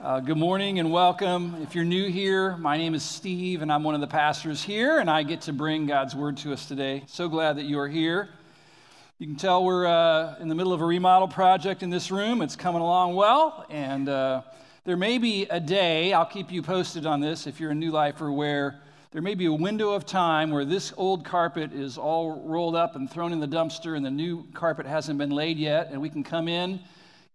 Uh, good morning and welcome. If you're new here, my name is Steve and I'm one of the pastors here, and I get to bring God's word to us today. So glad that you are here. You can tell we're uh, in the middle of a remodel project in this room. It's coming along well, and uh, there may be a day, I'll keep you posted on this if you're a new lifer, where there may be a window of time where this old carpet is all rolled up and thrown in the dumpster, and the new carpet hasn't been laid yet, and we can come in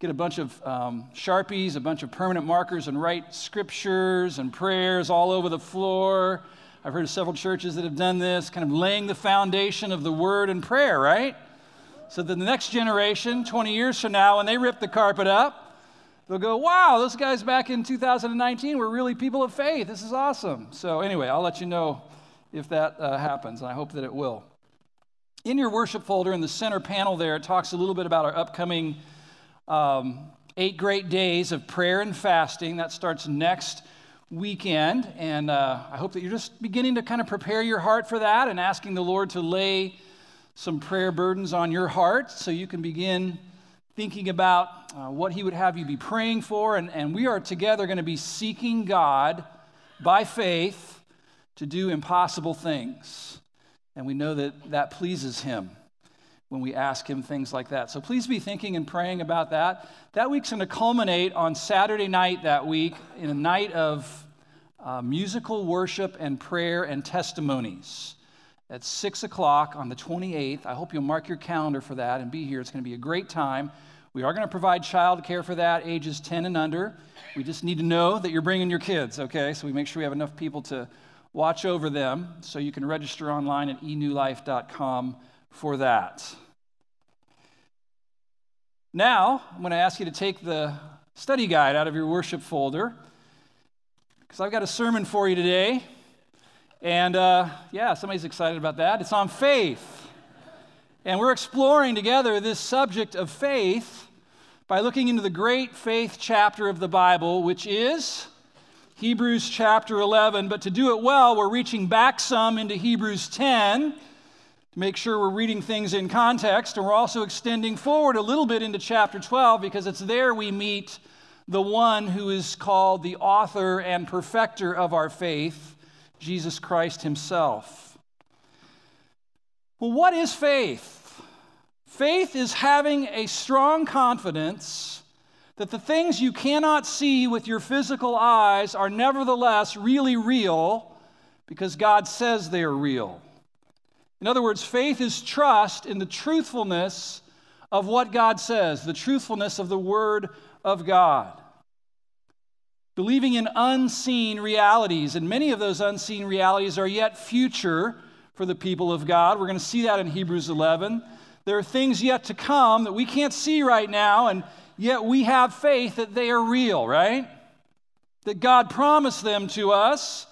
get a bunch of um, Sharpies, a bunch of permanent markers, and write scriptures and prayers all over the floor. I've heard of several churches that have done this, kind of laying the foundation of the word and prayer, right? So that the next generation, 20 years from now, when they rip the carpet up, they'll go, wow, those guys back in 2019 were really people of faith. This is awesome. So, anyway, I'll let you know if that uh, happens, and I hope that it will. In your worship folder in the center panel there, it talks a little bit about our upcoming um, eight great days of prayer and fasting. That starts next weekend. And uh, I hope that you're just beginning to kind of prepare your heart for that and asking the Lord to lay some prayer burdens on your heart so you can begin thinking about uh, what He would have you be praying for. And, and we are together going to be seeking God by faith to do impossible things. And we know that that pleases Him when we ask him things like that. So please be thinking and praying about that. That week's going to culminate on Saturday night that week in a night of uh, musical worship and prayer and testimonies at 6 o'clock on the 28th. I hope you'll mark your calendar for that and be here. It's going to be a great time. We are going to provide child care for that, ages 10 and under. We just need to know that you're bringing your kids, okay? So we make sure we have enough people to watch over them. So you can register online at enewlife.com for that. Now, I'm going to ask you to take the study guide out of your worship folder because I've got a sermon for you today. And uh, yeah, somebody's excited about that. It's on faith. And we're exploring together this subject of faith by looking into the great faith chapter of the Bible, which is Hebrews chapter 11. But to do it well, we're reaching back some into Hebrews 10 to make sure we're reading things in context. And we're also extending forward a little bit into chapter 12 because it's there we meet the one who is called the author and perfecter of our faith, Jesus Christ himself. Well, what is faith? Faith is having a strong confidence that the things you cannot see with your physical eyes are nevertheless really real because God says they are real. In other words, faith is trust in the truthfulness of what God says, the truthfulness of the Word of God. Believing in unseen realities, and many of those unseen realities are yet future for the people of God. We're going to see that in Hebrews 11. There are things yet to come that we can't see right now, and yet we have faith that they are real, right? That God promised them to us,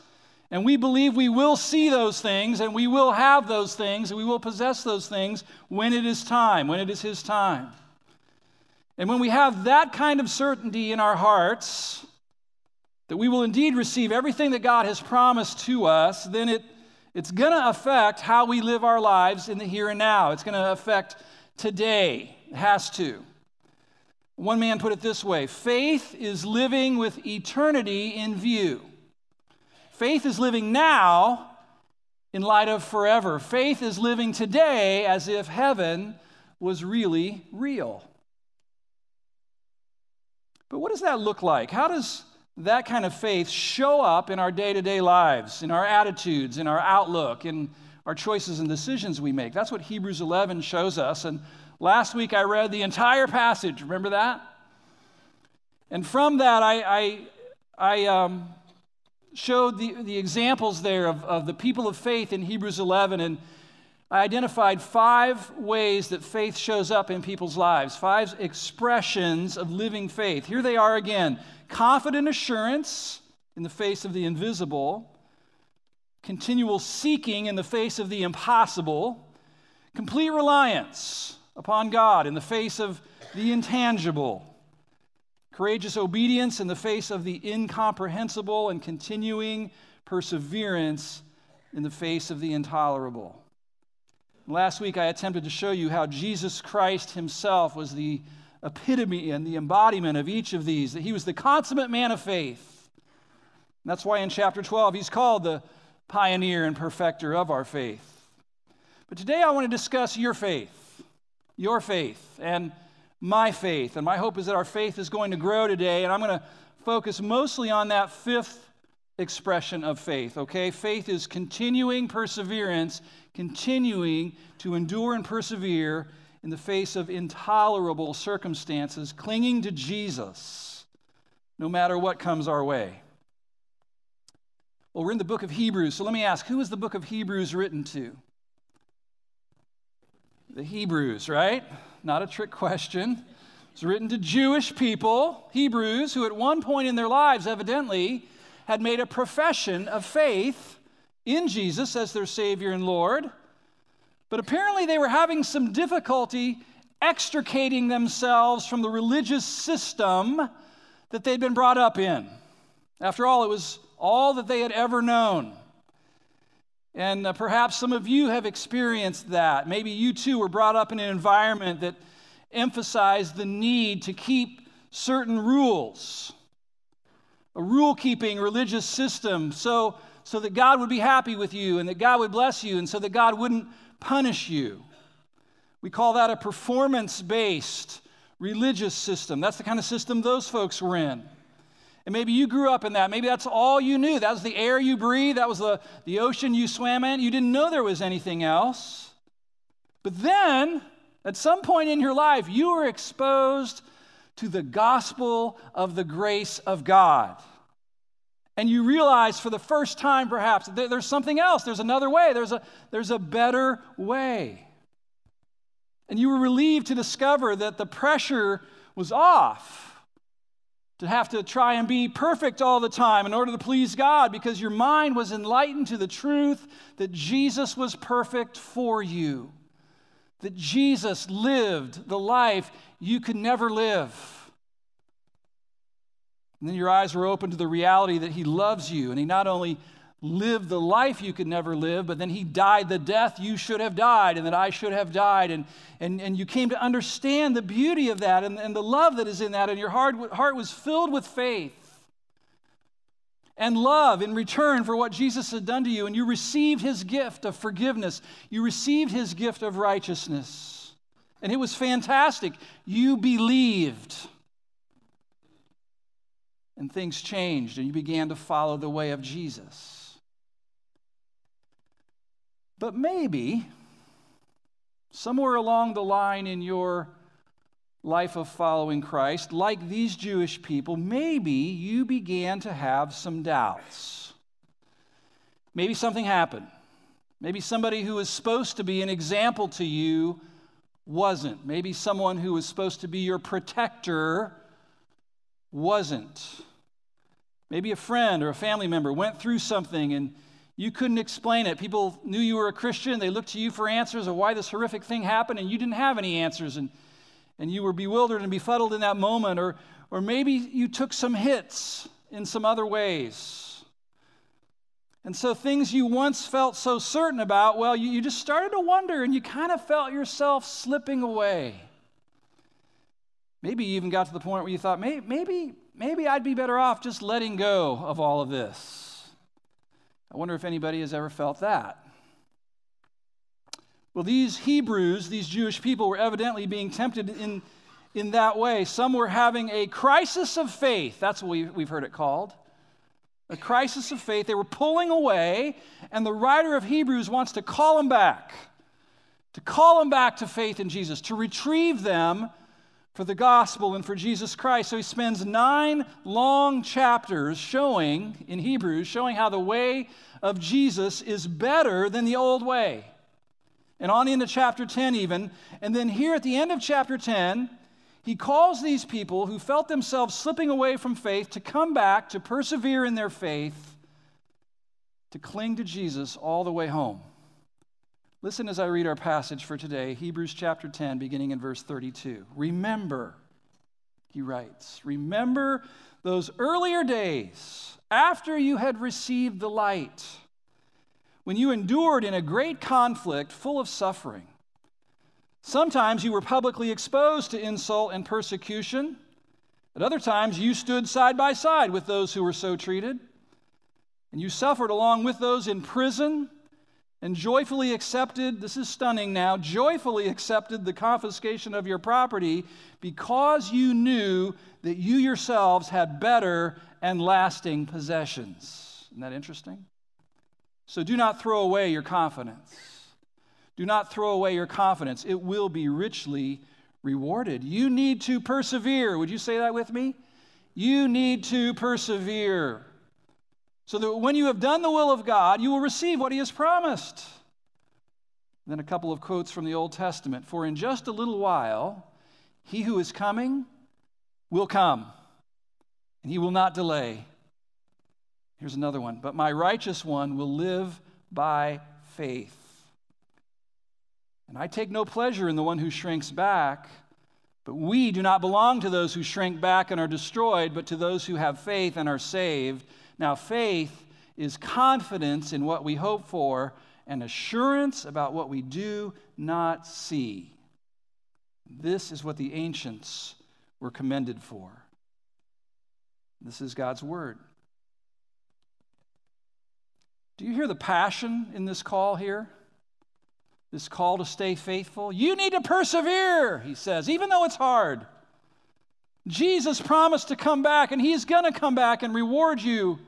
and we believe we will see those things and we will have those things and we will possess those things when it is time, when it is His time. And when we have that kind of certainty in our hearts, that we will indeed receive everything that God has promised to us, then it, it's going to affect how we live our lives in the here and now. It's going to affect today. It has to. One man put it this way faith is living with eternity in view. Faith is living now in light of forever. Faith is living today as if heaven was really real. But what does that look like? How does that kind of faith show up in our day to day lives, in our attitudes, in our outlook, in our choices and decisions we make? That's what Hebrews 11 shows us. And last week I read the entire passage. Remember that? And from that, I, I, I um, showed the, the examples there of, of the people of faith in Hebrews 11, and I identified five ways that faith shows up in people's lives, five expressions of living faith. Here they are again confident assurance in the face of the invisible, continual seeking in the face of the impossible, complete reliance upon God in the face of the intangible courageous obedience in the face of the incomprehensible, and continuing perseverance in the face of the intolerable. Last week, I attempted to show you how Jesus Christ himself was the epitome and the embodiment of each of these, that he was the consummate man of faith. And that's why in chapter 12 he's called the pioneer and perfecter of our faith. But today I want to discuss your faith, your faith, and my faith. And my hope is that our faith is going to grow today, and I'm going to focus mostly on that fifth expression of faith, okay? Faith is continuing perseverance, continuing to endure and persevere in the face of intolerable circumstances, clinging to Jesus no matter what comes our way. Well, we're in the book of Hebrews, so let me ask who is the book of Hebrews written to? The Hebrews, right? Not a trick question. It's written to Jewish people, Hebrews, who at one point in their lives evidently had made a profession of faith in Jesus as their Savior and Lord. But apparently they were having some difficulty extricating themselves from the religious system that they'd been brought up in. After all, it was all that they had ever known. And uh, perhaps some of you have experienced that. Maybe you too were brought up in an environment that emphasized the need to keep certain rules, a rule keeping religious system, so, so that God would be happy with you and that God would bless you and so that God wouldn't punish you. We call that a performance based religious system. That's the kind of system those folks were in. And maybe you grew up in that. Maybe that's all you knew. That was the air you breathed. That was the, the ocean you swam in. You didn't know there was anything else. But then, at some point in your life, you were exposed to the gospel of the grace of God. And you realize for the first time, perhaps, that there's something else. There's another way. There's a, there's a better way. And you were relieved to discover that the pressure was off to have to try and be perfect all the time in order to please God because your mind was enlightened to the truth that Jesus was perfect for you, that Jesus lived the life you could never live. And then your eyes were open to the reality that He loves you, and He not only lived the life you could never live, but then he died the death you should have died and that I should have died. And, and, and you came to understand the beauty of that and, and the love that is in that, and your heart, heart was filled with faith and love in return for what Jesus had done to you. And you received his gift of forgiveness, you received his gift of righteousness. And it was fantastic. You believed. And things changed, and you began to follow the way of Jesus. But maybe somewhere along the line in your life of following Christ, like these Jewish people, maybe you began to have some doubts. Maybe something happened. Maybe somebody who was supposed to be an example to you wasn't. Maybe someone who was supposed to be your protector wasn't. Maybe a friend or a family member went through something and you couldn't explain it. People knew you were a Christian. They looked to you for answers of why this horrific thing happened, and you didn't have any answers. And, and you were bewildered and befuddled in that moment. Or, or maybe you took some hits in some other ways. And so things you once felt so certain about, well, you, you just started to wonder and you kind of felt yourself slipping away. Maybe you even got to the point where you thought, maybe, maybe, maybe I'd be better off just letting go of all of this. I wonder if anybody has ever felt that. Well, these Hebrews, these Jewish people, were evidently being tempted in, in that way. Some were having a crisis of faith. That's what we, we've heard it called. A crisis of faith. They were pulling away, and the writer of Hebrews wants to call them back, to call them back to faith in Jesus, to retrieve them for the gospel and for Jesus Christ. So he spends nine long chapters showing, in Hebrews, showing how the way of Jesus is better than the old way. And on into chapter 10, even. And then here at the end of chapter 10, he calls these people who felt themselves slipping away from faith to come back, to persevere in their faith, to cling to Jesus all the way home. Listen as I read our passage for today, Hebrews chapter 10, beginning in verse 32. Remember, he writes, remember those earlier days after you had received the light, when you endured in a great conflict full of suffering. Sometimes you were publicly exposed to insult and persecution. At other times, you stood side by side with those who were so treated. And you suffered along with those in prison and joyfully accepted, this is stunning now, joyfully accepted the confiscation of your property because you knew that you yourselves had better and lasting possessions. Isn't that interesting? So do not throw away your confidence. Do not throw away your confidence. It will be richly rewarded. You need to persevere. Would you say that with me? You need to persevere so that when you have done the will of God, you will receive what He has promised. Then a couple of quotes from the Old Testament For in just a little while, He who is coming will come, and He will not delay. Here's another one. But my righteous one will live by faith. And I take no pleasure in the one who shrinks back. But we do not belong to those who shrink back and are destroyed, but to those who have faith and are saved. Now, faith is confidence in what we hope for and assurance about what we do not see. This is what the ancients were commended for. This is God's word. Do you hear the passion in this call here? this call to stay faithful. You need to persevere, he says, even though it's hard. Jesus promised to come back, and he's going to come back and reward you.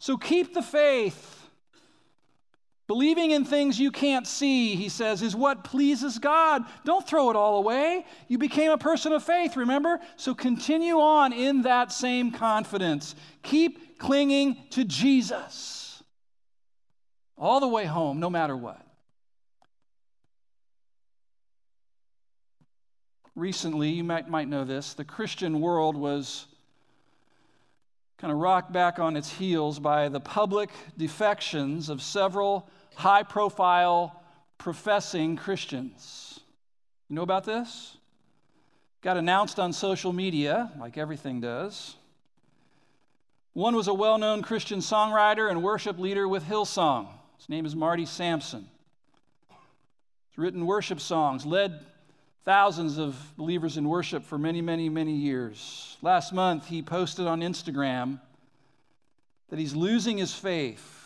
So keep the faith. Believing in things you can't see, he says, is what pleases God. Don't throw it all away. You became a person of faith, remember? So continue on in that same confidence. Keep clinging to Jesus all the way home, no matter what. recently, you might, might know this, the Christian world was kind of rocked back on its heels by the public defections of several high profile professing Christians. You know about this? Got announced on social media, like everything does. One was a well known Christian songwriter and worship leader with Hillsong. His name is Marty Sampson. He's written worship songs, led thousands of believers in worship for many, many, many years. Last month, he posted on Instagram that he's losing his faith.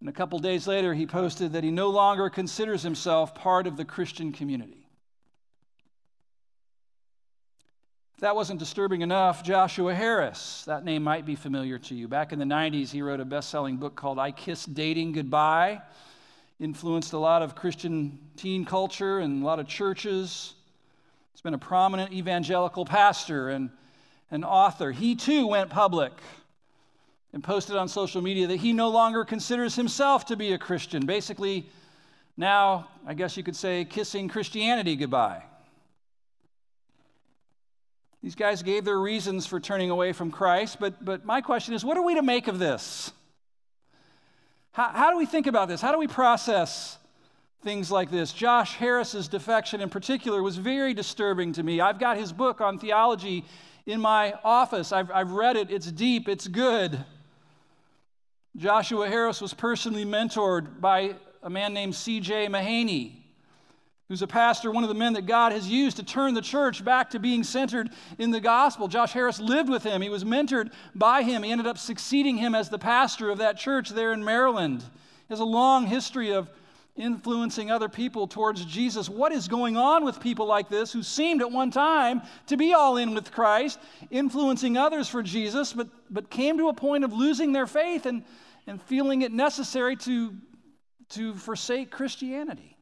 And a couple days later, he posted that he no longer considers himself part of the Christian community. If that wasn't disturbing enough, Joshua Harris, that name might be familiar to you. Back in the 90s, he wrote a best selling book called I Kissed Dating Goodbye influenced a lot of Christian teen culture and a lot of churches. He's been a prominent evangelical pastor and an author. He too went public and posted on social media that he no longer considers himself to be a Christian. Basically, now, I guess you could say, kissing Christianity goodbye. These guys gave their reasons for turning away from Christ, but, but my question is what are we to make of this? How, how do we think about this? How do we process things like this? Josh Harris's defection in particular was very disturbing to me. I've got his book on theology in my office. I've, I've read it, it's deep, it's good. Joshua Harris was personally mentored by a man named C.J. Mahaney who's a pastor, one of the men that God has used to turn the church back to being centered in the gospel. Josh Harris lived with him, he was mentored by him. He ended up succeeding him as the pastor of that church there in Maryland. He has a long history of influencing other people towards Jesus. What is going on with people like this who seemed at one time to be all in with Christ, influencing others for Jesus, but, but came to a point of losing their faith and, and feeling it necessary to, to forsake Christianity?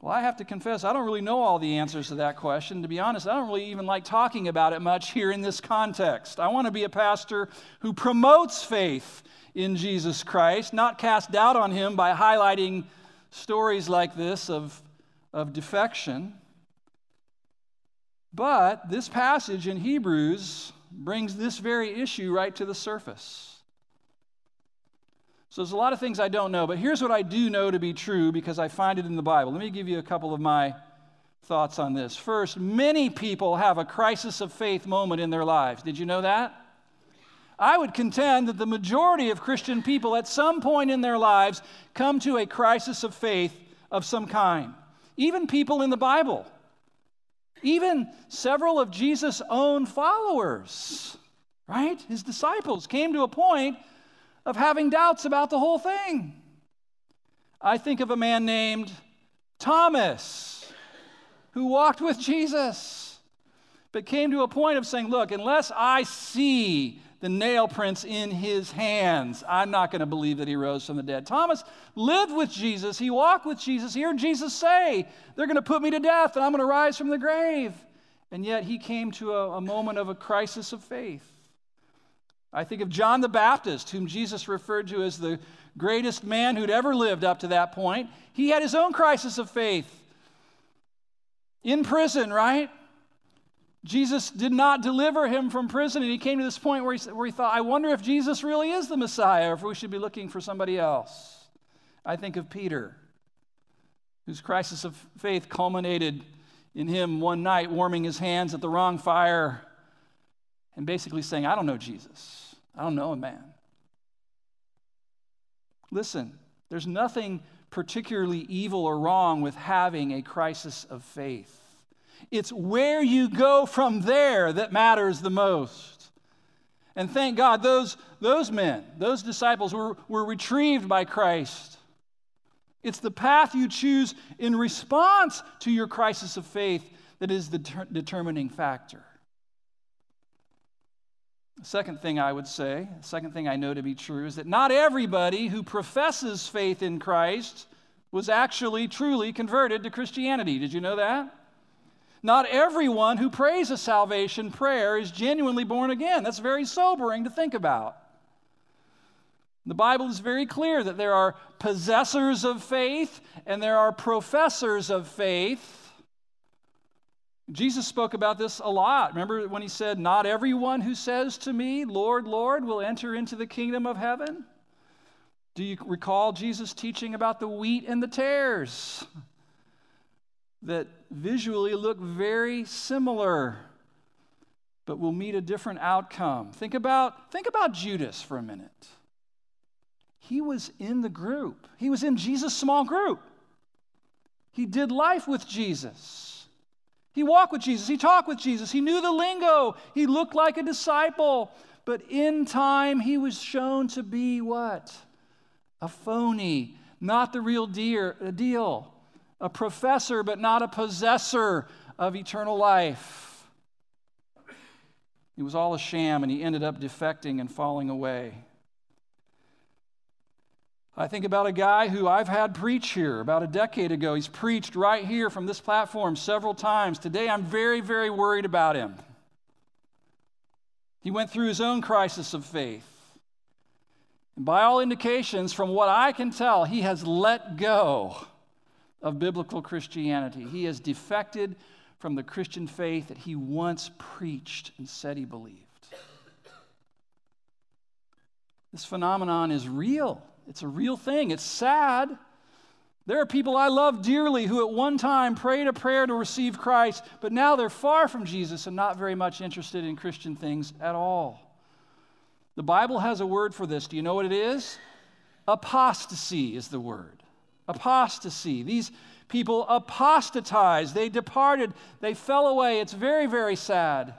Well, I have to confess, I don't really know all the answers to that question. To be honest, I don't really even like talking about it much here in this context. I want to be a pastor who promotes faith in Jesus Christ, not cast doubt on him by highlighting stories like this of, of defection. But this passage in Hebrews brings this very issue right to the surface. So there's a lot of things I don't know, but here's what I do know to be true because I find it in the Bible. Let me give you a couple of my thoughts on this. First, many people have a crisis of faith moment in their lives. Did you know that? I would contend that the majority of Christian people at some point in their lives come to a crisis of faith of some kind. Even people in the Bible, even several of Jesus' own followers, right? His disciples came to a point of having doubts about the whole thing. I think of a man named Thomas who walked with Jesus, but came to a point of saying, Look, unless I see the nail prints in his hands. I'm not going to believe that he rose from the dead. Thomas lived with Jesus. He walked with Jesus. He heard Jesus say, They're going to put me to death and I'm going to rise from the grave. And yet he came to a, a moment of a crisis of faith. I think of John the Baptist, whom Jesus referred to as the greatest man who'd ever lived up to that point. He had his own crisis of faith in prison, right? Jesus did not deliver him from prison, and he came to this point where he, where he thought, I wonder if Jesus really is the Messiah or if we should be looking for somebody else. I think of Peter, whose crisis of faith culminated in him one night warming his hands at the wrong fire and basically saying, I don't know Jesus. I don't know a man. Listen, there's nothing particularly evil or wrong with having a crisis of faith. It's where you go from there that matters the most. And thank God, those, those men, those disciples were, were retrieved by Christ. It's the path you choose in response to your crisis of faith that is the ter- determining factor. The second thing I would say, the second thing I know to be true, is that not everybody who professes faith in Christ was actually truly converted to Christianity. Did you know that? Not everyone who prays a salvation prayer is genuinely born again. That's very sobering to think about. The Bible is very clear that there are possessors of faith and there are professors of faith. Jesus spoke about this a lot. Remember when he said, Not everyone who says to me, Lord, Lord, will enter into the kingdom of heaven? Do you recall Jesus teaching about the wheat and the tares? that visually look very similar but will meet a different outcome. Think about, think about Judas for a minute. He was in the group, he was in Jesus' small group. He did life with Jesus. He walked with Jesus. He talked with Jesus. He knew the lingo. He looked like a disciple. But in time, he was shown to be what? A phony, not the real deal a professor, but not a possessor of eternal life. He was all a sham, and he ended up defecting and falling away. I think about a guy who I've had preach here about a decade ago. He's preached right here from this platform several times. Today, I'm very, very worried about him. He went through his own crisis of faith. And by all indications, from what I can tell, he has let go of biblical Christianity. He has defected from the Christian faith that he once preached and said he believed. This phenomenon is real. It's a real thing. It's sad. There are people I love dearly who at one time prayed a prayer to receive Christ, but now they're far from Jesus and not very much interested in Christian things at all. The Bible has a word for this. Do you know what it is? Apostasy is the word apostasy. These people apostatized, they departed, they fell away. It's very, very sad.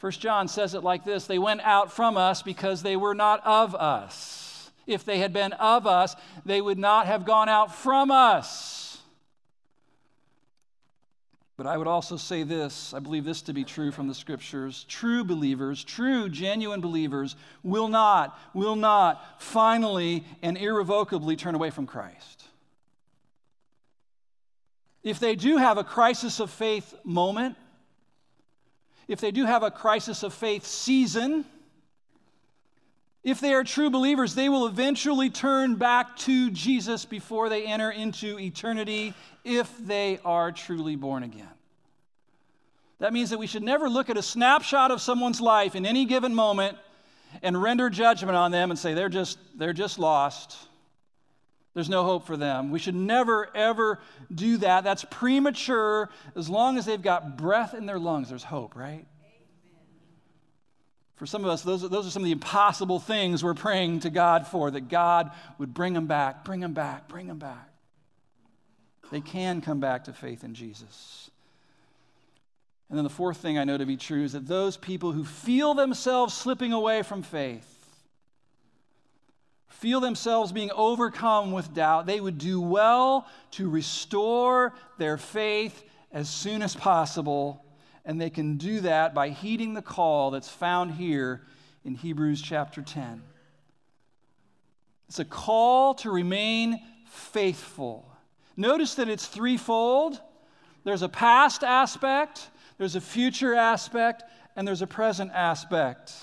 First John says it like this They went out from us because they were not of us. If they had been of us, they would not have gone out from us. But I would also say this I believe this to be true from the scriptures. True believers, true, genuine believers, will not, will not finally and irrevocably turn away from Christ. If they do have a crisis of faith moment, if they do have a crisis of faith season, if they are true believers, they will eventually turn back to Jesus before they enter into eternity if they are truly born again. That means that we should never look at a snapshot of someone's life in any given moment and render judgment on them and say they're just they're just lost. There's no hope for them. We should never ever do that. That's premature. As long as they've got breath in their lungs, there's hope, right? For some of us, those, those are some of the impossible things we're praying to God for, that God would bring them back, bring them back, bring them back. They can come back to faith in Jesus. And then the fourth thing I know to be true is that those people who feel themselves slipping away from faith, feel themselves being overcome with doubt, they would do well to restore their faith as soon as possible. And they can do that by heeding the call that's found here in Hebrews chapter 10. It's a call to remain faithful. Notice that it's threefold there's a past aspect, there's a future aspect, and there's a present aspect.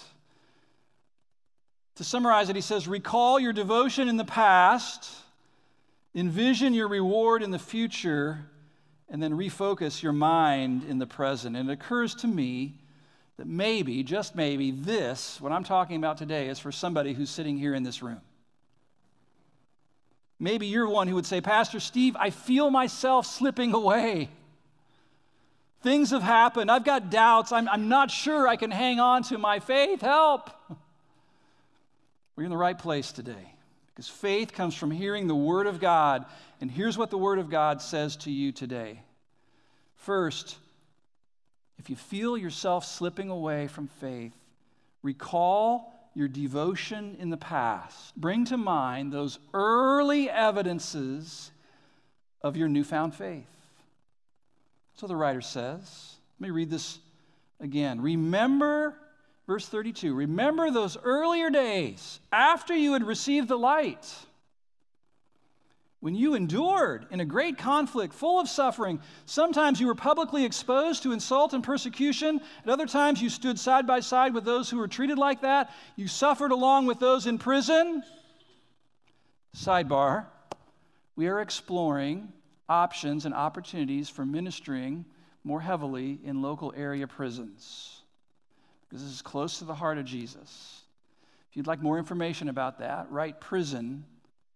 To summarize it, he says, Recall your devotion in the past, envision your reward in the future, and then refocus your mind in the present. And it occurs to me that maybe, just maybe, this, what I'm talking about today, is for somebody who's sitting here in this room. Maybe you're one who would say, Pastor Steve, I feel myself slipping away. Things have happened. I've got doubts. I'm, I'm not sure I can hang on to my faith. Help. We're in the right place today because faith comes from hearing the Word of God. And here's what the Word of God says to you today. First, if you feel yourself slipping away from faith, recall your devotion in the past. Bring to mind those early evidences of your newfound faith. So the writer says. Let me read this again. Remember, verse 32, remember those earlier days after you had received the light when you endured in a great conflict full of suffering, sometimes you were publicly exposed to insult and persecution. At other times, you stood side by side with those who were treated like that. You suffered along with those in prison. Sidebar we are exploring options and opportunities for ministering more heavily in local area prisons because this is close to the heart of Jesus. If you'd like more information about that, write prison,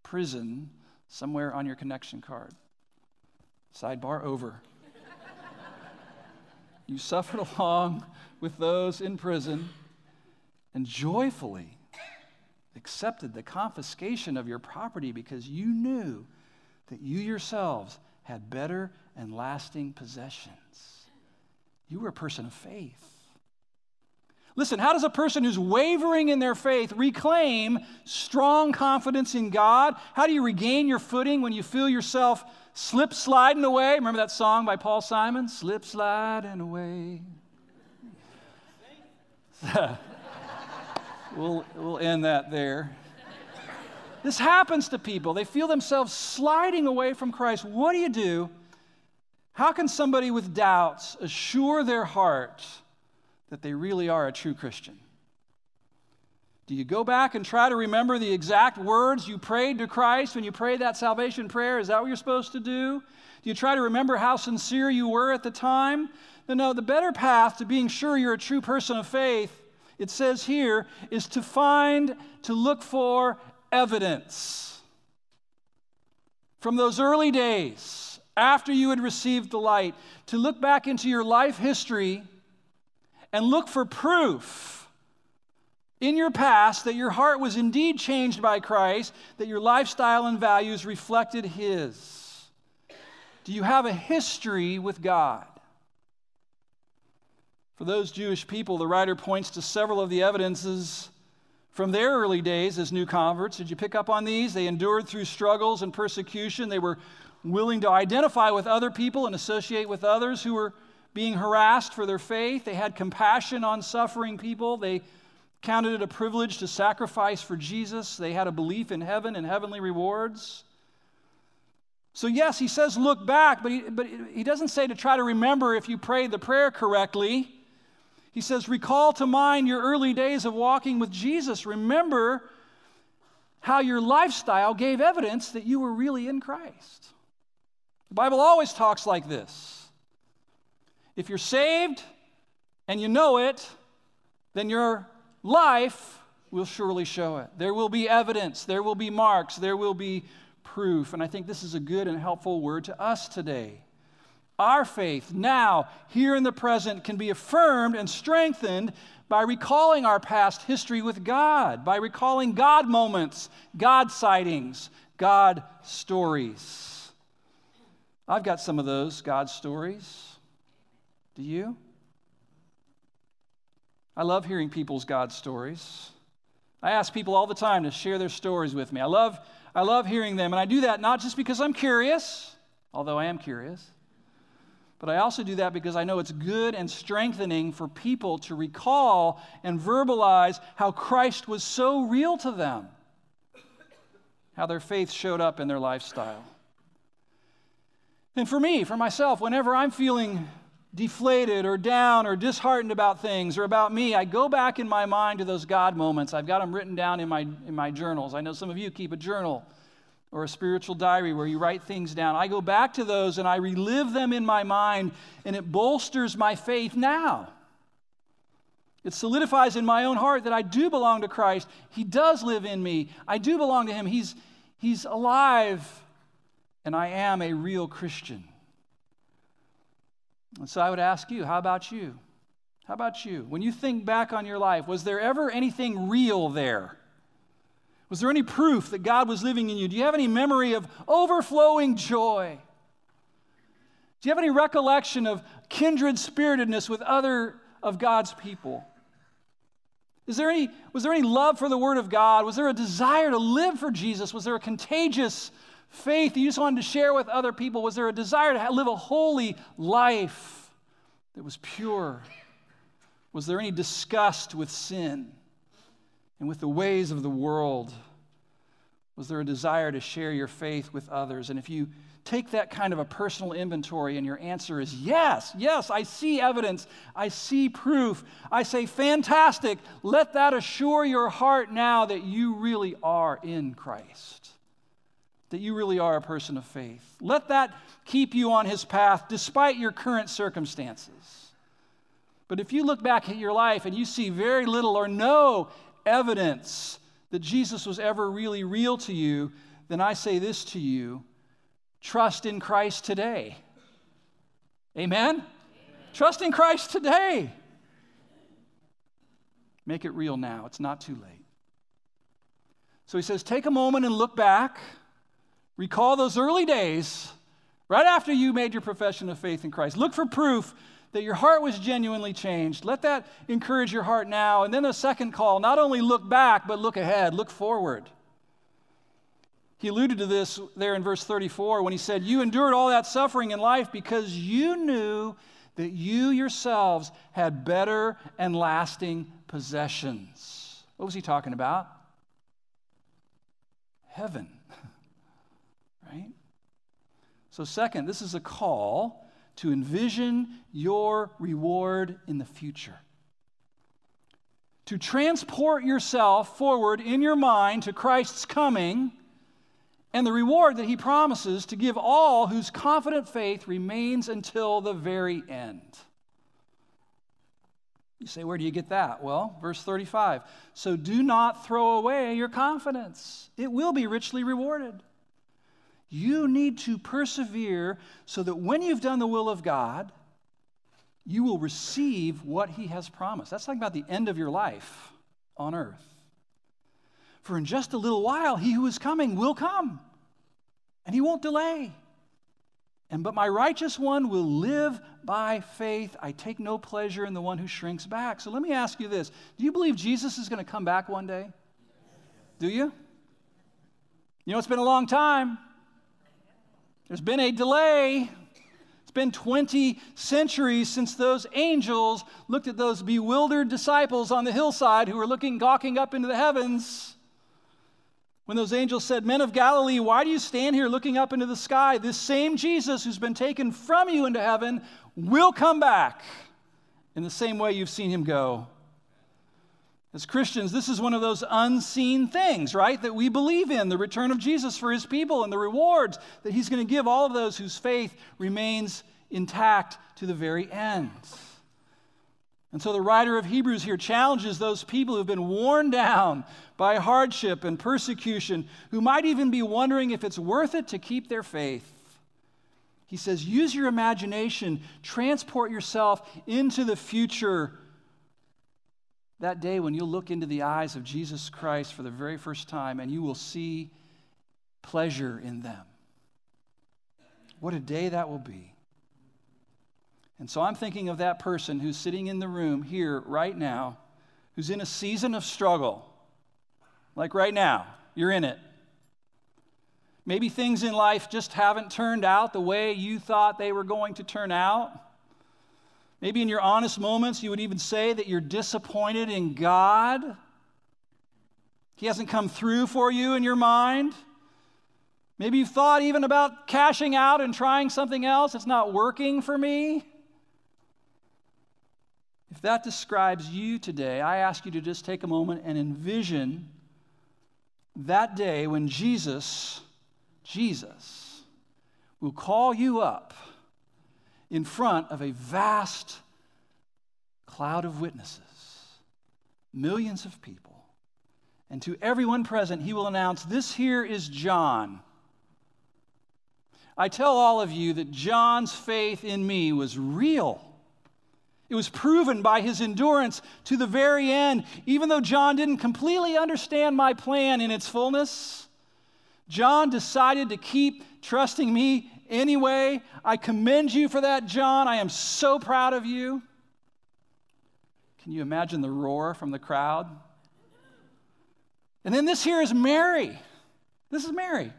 prison somewhere on your connection card. Sidebar over. you suffered along with those in prison and joyfully accepted the confiscation of your property because you knew that you yourselves had better and lasting possessions. You were a person of faith. Listen, how does a person who's wavering in their faith reclaim strong confidence in God? How do you regain your footing when you feel yourself slip sliding away? Remember that song by Paul Simon? Slip sliding away. we'll, we'll end that there. This happens to people. They feel themselves sliding away from Christ. What do you do? How can somebody with doubts assure their heart? That they really are a true Christian? Do you go back and try to remember the exact words you prayed to Christ when you prayed that salvation prayer? Is that what you're supposed to do? Do you try to remember how sincere you were at the time? No, no, the better path to being sure you're a true person of faith, it says here, is to find, to look for evidence. From those early days, after you had received the light, to look back into your life history and look for proof in your past that your heart was indeed changed by Christ, that your lifestyle and values reflected His. Do you have a history with God? For those Jewish people, the writer points to several of the evidences from their early days as new converts. Did you pick up on these? They endured through struggles and persecution. They were willing to identify with other people and associate with others who were being harassed for their faith. They had compassion on suffering people. They counted it a privilege to sacrifice for Jesus. They had a belief in heaven and heavenly rewards. So, yes, he says look back, but he, but he doesn't say to try to remember if you prayed the prayer correctly. He says, recall to mind your early days of walking with Jesus. Remember how your lifestyle gave evidence that you were really in Christ. The Bible always talks like this. If you're saved and you know it, then your life will surely show it. There will be evidence, there will be marks, there will be proof. And I think this is a good and helpful word to us today. Our faith now, here in the present, can be affirmed and strengthened by recalling our past history with God, by recalling God moments, God sightings, God stories. I've got some of those God stories. Do you? I love hearing people's God stories. I ask people all the time to share their stories with me. I love, I love hearing them, and I do that not just because I'm curious, although I am curious, but I also do that because I know it's good and strengthening for people to recall and verbalize how Christ was so real to them, how their faith showed up in their lifestyle. And for me, for myself, whenever I'm feeling deflated or down or disheartened about things or about me, I go back in my mind to those God moments. I've got them written down in my, in my journals. I know some of you keep a journal or a spiritual diary where you write things down. I go back to those and I relive them in my mind, and it bolsters my faith now. It solidifies in my own heart that I do belong to Christ. He does live in me. I do belong to Him. He's, he's alive, and I am a real Christian. And so I would ask you, how about you? How about you? When you think back on your life, was there ever anything real there? Was there any proof that God was living in you? Do you have any memory of overflowing joy? Do you have any recollection of kindred spiritedness with other of God's people? Is there any, was there any love for the Word of God? Was there a desire to live for Jesus? Was there a contagious faith you just wanted to share with other people? Was there a desire to live a holy life that was pure? Was there any disgust with sin and with the ways of the world? Was there a desire to share your faith with others? And if you take that kind of a personal inventory and your answer is yes, yes, I see evidence, I see proof, I say, fantastic, let that assure your heart now that you really are in Christ that you really are a person of faith. Let that keep you on his path despite your current circumstances. But if you look back at your life and you see very little or no evidence that Jesus was ever really real to you, then I say this to you trust in Christ today. Amen? Amen? Trust in Christ today. Make it real now. It's not too late. So he says, take a moment and look back. Recall those early days, right after you made your profession of faith in Christ. Look for proof that your heart was genuinely changed. Let that encourage your heart now. And then a second call not only look back, but look ahead, look forward. He alluded to this there in verse 34 when he said, You endured all that suffering in life because you knew that you yourselves had better and lasting possessions. What was he talking about? Heaven? So, second, this is a call to envision your reward in the future. To transport yourself forward in your mind to Christ's coming and the reward that he promises to give all whose confident faith remains until the very end. You say, where do you get that? Well, verse 35. So do not throw away your confidence, it will be richly rewarded. You need to persevere so that when you've done the will of God, you will receive what He has promised. That's talking about the end of your life on earth. For in just a little while, He who is coming will come, and He won't delay. And but my righteous one will live by faith. I take no pleasure in the one who shrinks back. So let me ask you this Do you believe Jesus is going to come back one day? Do you? You know, it's been a long time. There's been a delay. It's been 20 centuries since those angels looked at those bewildered disciples on the hillside who were looking, gawking up into the heavens. When those angels said, Men of Galilee, why do you stand here looking up into the sky? This same Jesus who's been taken from you into heaven will come back in the same way you've seen him go. As Christians, this is one of those unseen things, right, that we believe in the return of Jesus for his people and the rewards that he's going to give all of those whose faith remains intact to the very end. And so the writer of Hebrews here challenges those people who've been worn down by hardship and persecution, who might even be wondering if it's worth it to keep their faith. He says, use your imagination, transport yourself into the future that day when you'll look into the eyes of Jesus Christ for the very first time and you will see pleasure in them. What a day that will be. And so I'm thinking of that person who's sitting in the room here right now, who's in a season of struggle. Like right now, you're in it. Maybe things in life just haven't turned out the way you thought they were going to turn out. Maybe in your honest moments, you would even say that you're disappointed in God. He hasn't come through for you in your mind. Maybe you've thought even about cashing out and trying something else. It's not working for me. If that describes you today, I ask you to just take a moment and envision that day when Jesus, Jesus, will call you up in front of a vast cloud of witnesses, millions of people. And to everyone present, he will announce, This here is John. I tell all of you that John's faith in me was real. It was proven by his endurance to the very end. Even though John didn't completely understand my plan in its fullness, John decided to keep trusting me anyway. I commend you for that, John. I am so proud of you. Can you imagine the roar from the crowd? And then this here is Mary. This is Mary.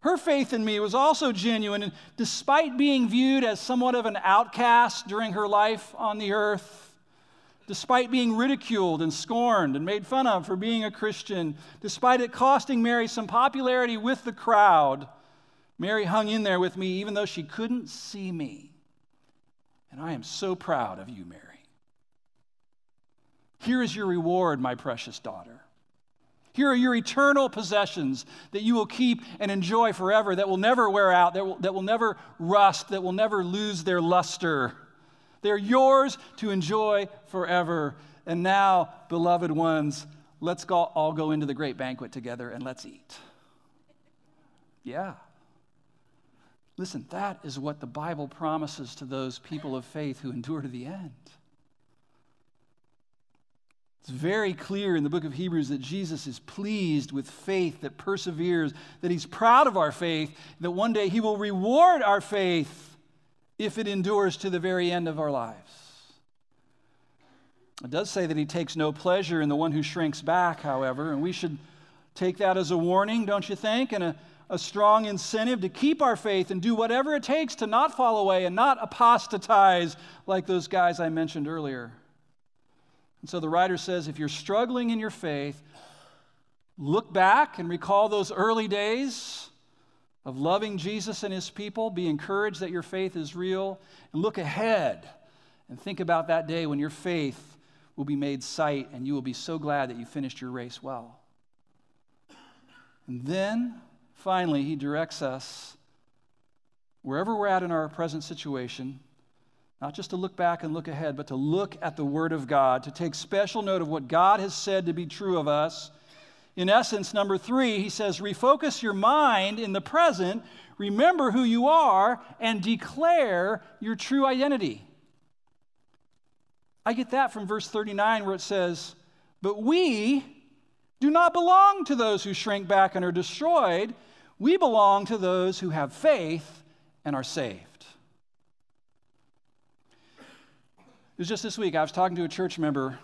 Her faith in me was also genuine, and despite being viewed as somewhat of an outcast during her life on the earth, despite being ridiculed and scorned and made fun of for being a Christian, despite it costing Mary some popularity with the crowd, Mary hung in there with me even though she couldn't see me. And I am so proud of you, Mary. Here is your reward, my precious daughter. Here are your eternal possessions that you will keep and enjoy forever, that will never wear out, that will, that will never rust, that will never lose their luster. They're yours to enjoy forever. And now, beloved ones, let's go, all go into the great banquet together and let's eat. Yeah. Listen, that is what the Bible promises to those people of faith who endure to the end. It's very clear in the book of Hebrews that Jesus is pleased with faith that perseveres, that he's proud of our faith, that one day he will reward our faith if it endures to the very end of our lives. It does say that he takes no pleasure in the one who shrinks back, however, and we should take that as a warning, don't you think? And a, a strong incentive to keep our faith and do whatever it takes to not fall away and not apostatize like those guys I mentioned earlier. And so the writer says if you're struggling in your faith, look back and recall those early days of loving Jesus and his people. Be encouraged that your faith is real. And look ahead and think about that day when your faith will be made sight and you will be so glad that you finished your race well. And then, finally, he directs us wherever we're at in our present situation not just to look back and look ahead, but to look at the Word of God, to take special note of what God has said to be true of us. In essence, number three, he says, refocus your mind in the present, remember who you are, and declare your true identity. I get that from verse 39 where it says, But we do not belong to those who shrink back and are destroyed. We belong to those who have faith and are saved. It was just this week, I was talking to a church member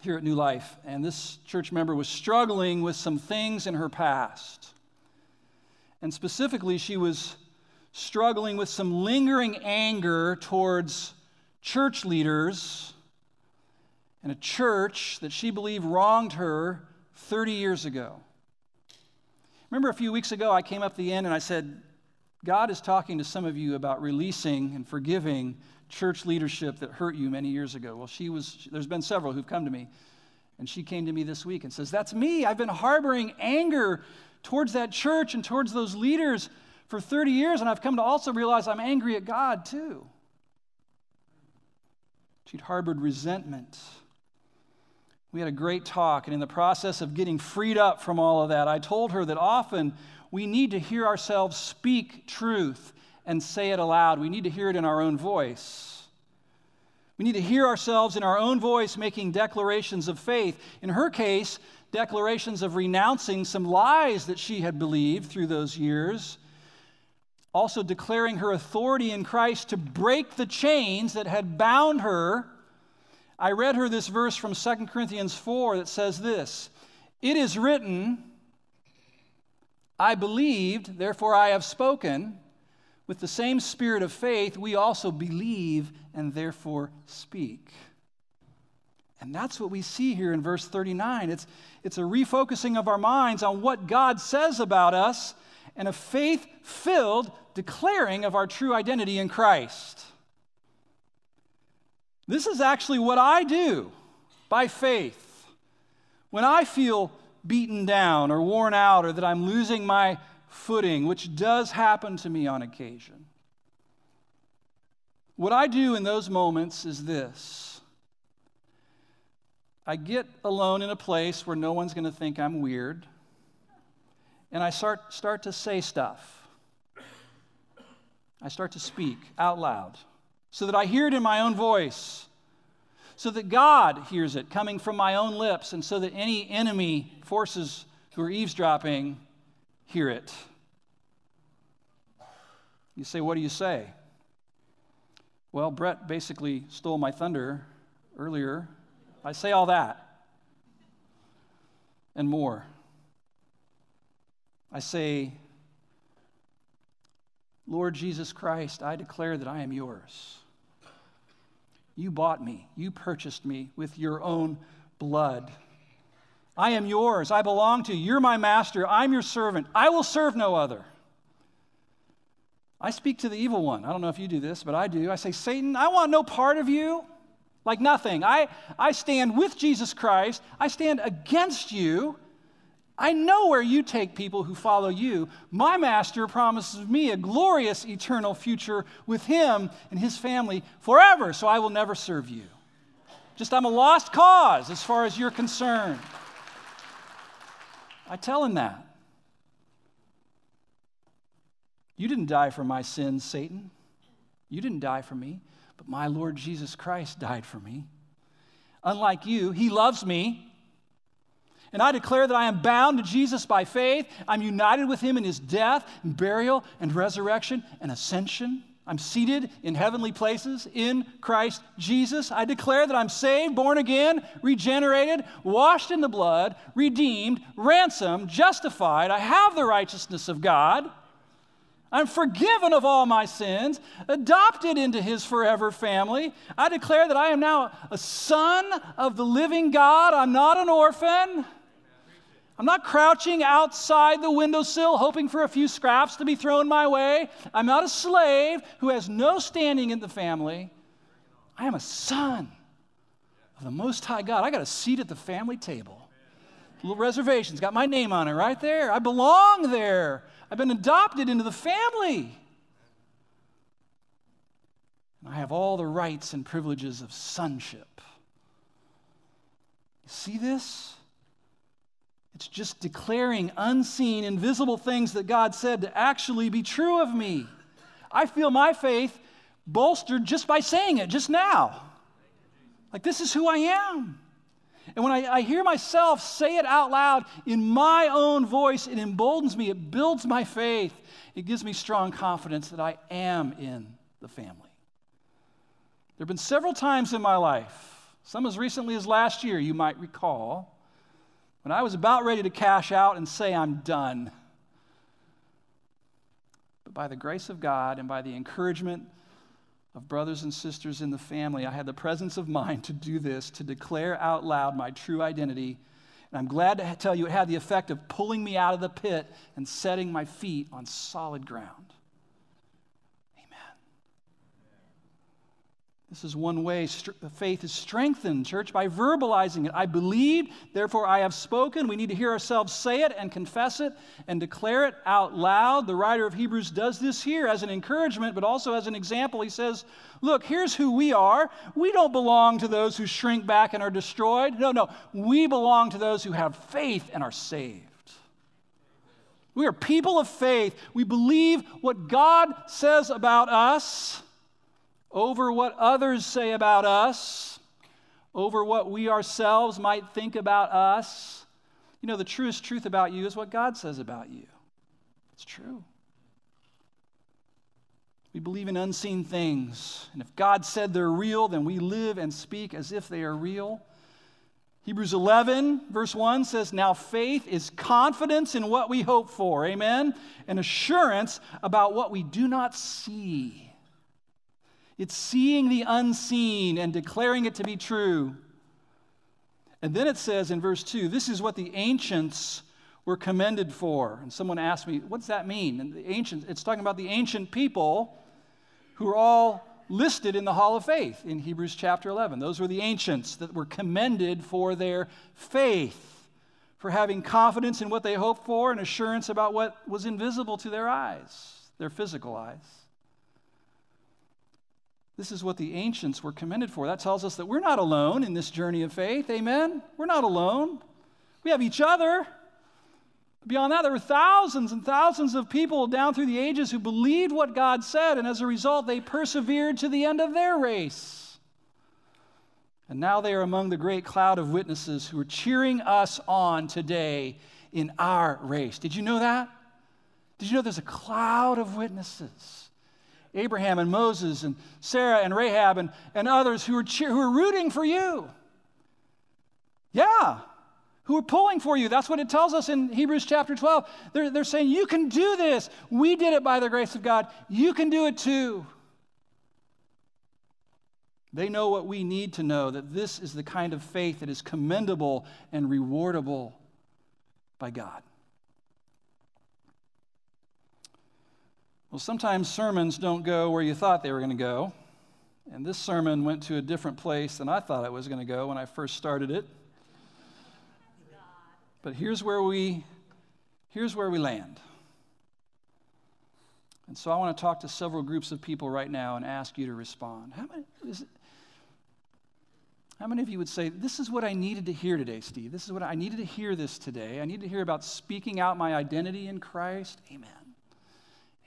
here at New Life, and this church member was struggling with some things in her past. And specifically, she was struggling with some lingering anger towards church leaders and a church that she believed wronged her 30 years ago. Remember a few weeks ago, I came up the end and I said, God is talking to some of you about releasing and forgiving church leadership that hurt you many years ago. Well, she was, there's been several who've come to me. And she came to me this week and says, That's me. I've been harboring anger towards that church and towards those leaders for 30 years, and I've come to also realize I'm angry at God too. She'd harbored resentment. We had a great talk, and in the process of getting freed up from all of that, I told her that often we need to hear ourselves speak truth and say it aloud. We need to hear it in our own voice. We need to hear ourselves in our own voice making declarations of faith. In her case, declarations of renouncing some lies that she had believed through those years. also declaring her authority in Christ to break the chains that had bound her, I read her this verse from 2 Corinthians 4 that says this It is written, I believed, therefore I have spoken. With the same spirit of faith, we also believe and therefore speak. And that's what we see here in verse 39. It's, it's a refocusing of our minds on what God says about us and a faith filled declaring of our true identity in Christ. This is actually what I do by faith. When I feel beaten down or worn out or that I'm losing my footing, which does happen to me on occasion, what I do in those moments is this I get alone in a place where no one's going to think I'm weird, and I start, start to say stuff. I start to speak out loud so that I hear it in my own voice, so that God hears it coming from my own lips, and so that any enemy forces who are eavesdropping hear it. You say, What do you say? Well, Brett basically stole my thunder earlier. I say all that and more. I say, Lord Jesus Christ, I declare that I am yours. You bought me, you purchased me with your own blood. I am yours. I belong to you. You're my master. I'm your servant. I will serve no other. I speak to the evil one. I don't know if you do this, but I do. I say, Satan, I want no part of you. Like nothing. I, I stand with Jesus Christ. I stand against you. I know where you take people who follow you. My master promises me a glorious eternal future with him and his family forever, so I will never serve you. Just I'm a lost cause as far as you're concerned. I tell him that. You didn't die for my sins, Satan. You didn't die for me, but my Lord Jesus Christ died for me. Unlike you, he loves me. And I declare that I am bound to Jesus by faith. I'm united with him in his death, and burial, and resurrection, and ascension. I'm seated in heavenly places in Christ Jesus. I declare that I'm saved, born again, regenerated, washed in the blood, redeemed, ransomed, justified. I have the righteousness of God. I'm forgiven of all my sins, adopted into his forever family. I declare that I am now a son of the living God. I'm not an orphan. I'm not crouching outside the windowsill hoping for a few scraps to be thrown my way. I'm not a slave who has no standing in the family. I am a son of the Most High God. I got a seat at the family table. Little reservations, got my name on it right there. I belong there. I've been adopted into the family. And I have all the rights and privileges of sonship. You see this? Just declaring unseen, invisible things that God said to actually be true of me. I feel my faith bolstered just by saying it just now. Like, this is who I am. And when I, I, hear myself say it out loud in my own voice, it emboldens me, it builds my faith, it gives me strong confidence that I am in the family. There have been several times in my life, some as recently as last year, you might recall, when I was about ready to cash out and say, I'm done. But by the grace of God and by the encouragement of brothers and sisters in the family, I had the presence of mind to do this, to declare out loud my true identity. And I'm glad to tell you it had the effect of pulling me out of the pit and setting my feet on solid ground. This is one way faith is strengthened, church, by verbalizing it. I believe, therefore I have spoken. We need to hear ourselves say it and confess it and declare it out loud. The writer of Hebrews does this here as an encouragement, but also as an example. He says, Look, here's who we are. We don't belong to those who shrink back and are destroyed. No, no. We belong to those who have faith and are saved. We are people of faith. We believe what God says about us over what others say about us, over what we ourselves might think about us. You know, the truest truth about you is what God says about you. It's true. We believe in unseen things. And if God said they're real, then we live and speak as if they are real. Hebrews 11, verse 1 says, Now faith is confidence in what we hope for, amen? And assurance about what we do not see. It's seeing the unseen and declaring it to be true. And then it says in verse 2, This is what the ancients were commended for. And someone asked me, What does that mean? And the ancients, it's talking about the ancient people who are all listed in the Hall of Faith in Hebrews chapter 11. Those were the ancients that were commended for their faith, for having confidence in what they hoped for and assurance about what was invisible to their eyes, their physical eyes. This is what the ancients were commended for. That tells us that we're not alone in this journey of faith. Amen? We're not alone. We have each other. Beyond that, there were thousands and thousands of people down through the ages who believed what God said, and as a result, they persevered to the end of their race. And now they are among the great cloud of witnesses who are cheering us on today in our race. Did you know that? Did you know there's a cloud of witnesses? Abraham and Moses and Sarah and Rahab and, and others who are, cheer, who are rooting for you. Yeah, who are pulling for you. That's what it tells us in Hebrews chapter 12. They're, they're saying, You can do this. We did it by the grace of God. You can do it too. They know what we need to know that this is the kind of faith that is commendable and rewardable by God. Well, sometimes sermons don't go where you thought they were going to go. And this sermon went to a different place than I thought it was going to go when I first started it. But here's where we here's where we land. And so I want to talk to several groups of people right now and ask you to respond. How many, it, how many of you would say, This is what I needed to hear today, Steve? This is what I needed to hear this today. I need to hear about speaking out my identity in Christ. Amen.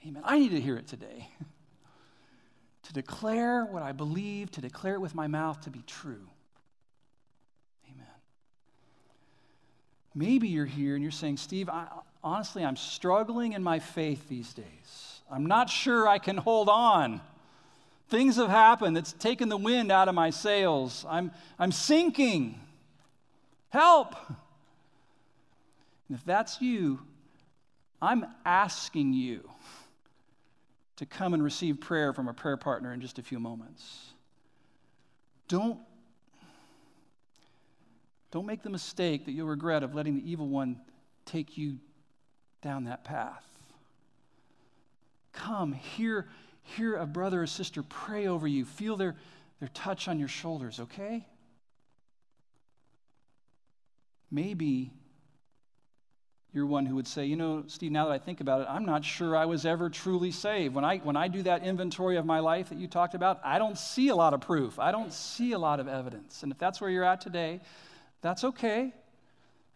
Amen. I need to hear it today. to declare what I believe, to declare it with my mouth to be true. Amen. Maybe you're here and you're saying, Steve, I, honestly, I'm struggling in my faith these days. I'm not sure I can hold on. Things have happened that's taken the wind out of my sails. I'm, I'm sinking. Help. And if that's you, I'm asking you to come and receive prayer from a prayer partner in just a few moments. Don't don't make the mistake that you'll regret of letting the evil one take you down that path. Come, hear, hear a brother or sister pray over you. Feel their, their touch on your shoulders, okay? Maybe you're one who would say, you know, Steve, now that I think about it, I'm not sure I was ever truly saved. When I, when I do that inventory of my life that you talked about, I don't see a lot of proof. I don't see a lot of evidence. And if that's where you're at today, that's okay.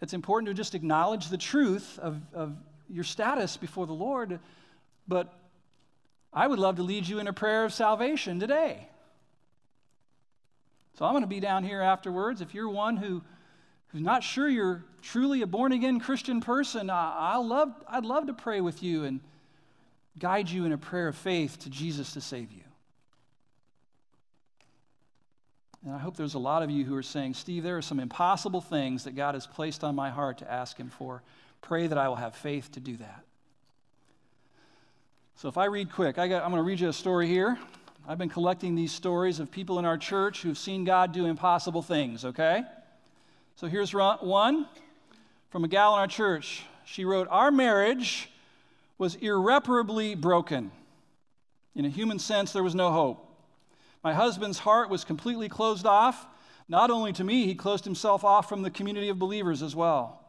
It's important to just acknowledge the truth of, of your status before the Lord, but I would love to lead you in a prayer of salvation today. So I'm going to be down here afterwards. If you're one who, who's not sure you're truly a born again Christian person, I, love, I'd love to pray with you and guide you in a prayer of faith to Jesus to save you. And I hope there's a lot of you who are saying, Steve, there are some impossible things that God has placed on my heart to ask Him for. Pray that I will have faith to do that. So if I read quick, I I'm going to read you a story here. I've been collecting these stories of people in our church who've seen God do impossible things, okay? So here's one from a gal in our church. She wrote, Our marriage was irreparably broken. In a human sense, there was no hope. My husband's heart was completely closed off. Not only to me, he closed himself off from the community of believers as well.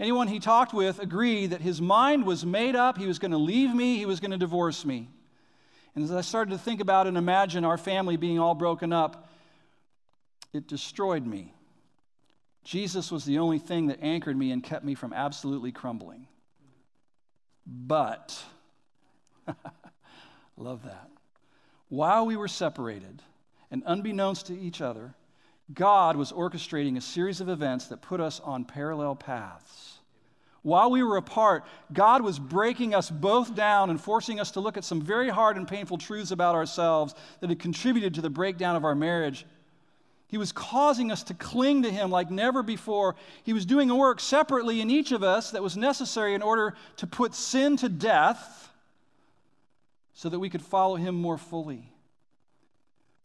Anyone he talked with agreed that his mind was made up. He was going to leave me, he was going to divorce me. And as I started to think about and imagine our family being all broken up, it destroyed me. Jesus was the only thing that anchored me and kept me from absolutely crumbling. But, love that while we were separated and unbeknownst to each other, God was orchestrating a series of events that put us on parallel paths. While we were apart, God was breaking us both down and forcing us to look at some very hard and painful truths about ourselves that had contributed to the breakdown of our marriage. He was causing us to cling to Him like never before. He was doing a work separately in each of us that was necessary in order to put sin to death so that we could follow Him more fully.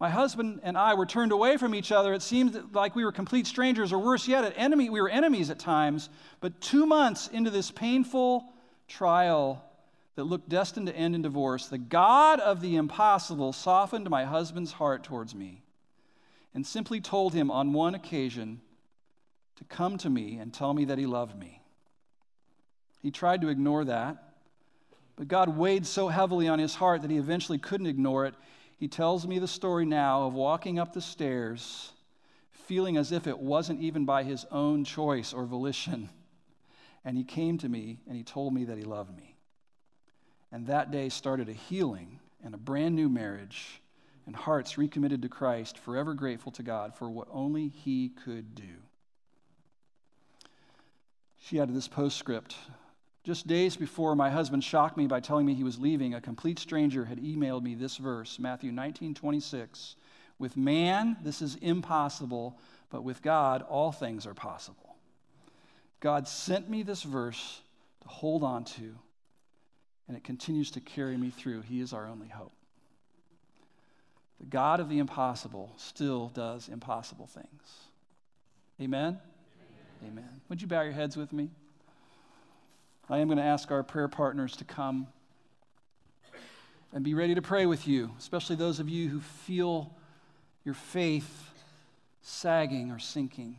My husband and I were turned away from each other. It seemed like we were complete strangers, or worse yet, enemy, we were enemies at times. But two months into this painful trial that looked destined to end in divorce, the God of the impossible softened my husband's heart towards me and simply told him on one occasion to come to me and tell me that he loved me. He tried to ignore that, but God weighed so heavily on his heart that he eventually couldn't ignore it he tells me the story now of walking up the stairs, feeling as if it wasn't even by his own choice or volition. And he came to me and he told me that he loved me. And that day started a healing and a brand new marriage and hearts recommitted to Christ, forever grateful to God for what only he could do. She added this postscript just days before my husband shocked me by telling me he was leaving, a complete stranger had emailed me this verse, Matthew 19, 26. With man, this is impossible, but with God, all things are possible. God sent me this verse to hold on to, and it continues to carry me through. He is our only hope. The God of the impossible still does impossible things. Amen? Amen. Amen. Would you bow your heads with me? I am going to ask our prayer partners to come and be ready to pray with you, especially those of you who feel your faith sagging or sinking.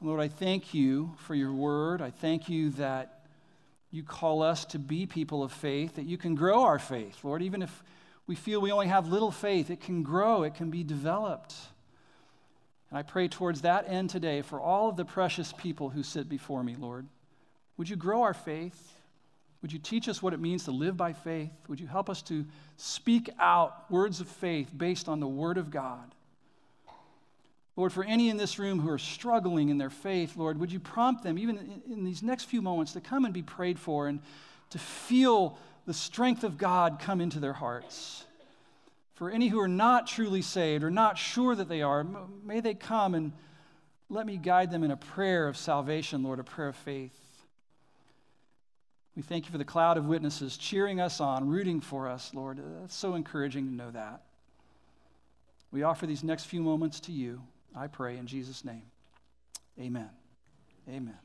Lord, I thank you for your word. I thank you that you call us to be people of faith, that you can grow our faith. Lord, even if we feel we only have little faith, it can grow, it can be developed. And I pray towards that end today for all of the precious people who sit before me, Lord. Would you grow our faith? Would you teach us what it means to live by faith? Would you help us to speak out words of faith based on the Word of God? Lord, for any in this room who are struggling in their faith, Lord, would you prompt them, even in, these next few moments, to come and be prayed for and to feel the strength of God come into their hearts? For any who are not truly saved or not sure that they are, may they come and let me guide them in a prayer of salvation, Lord, a prayer of faith. We thank you for the cloud of witnesses cheering us on, rooting for us, Lord. Uh, it's so encouraging to know that. We offer these next few moments to you, I pray, in Jesus' name. Amen. Amen.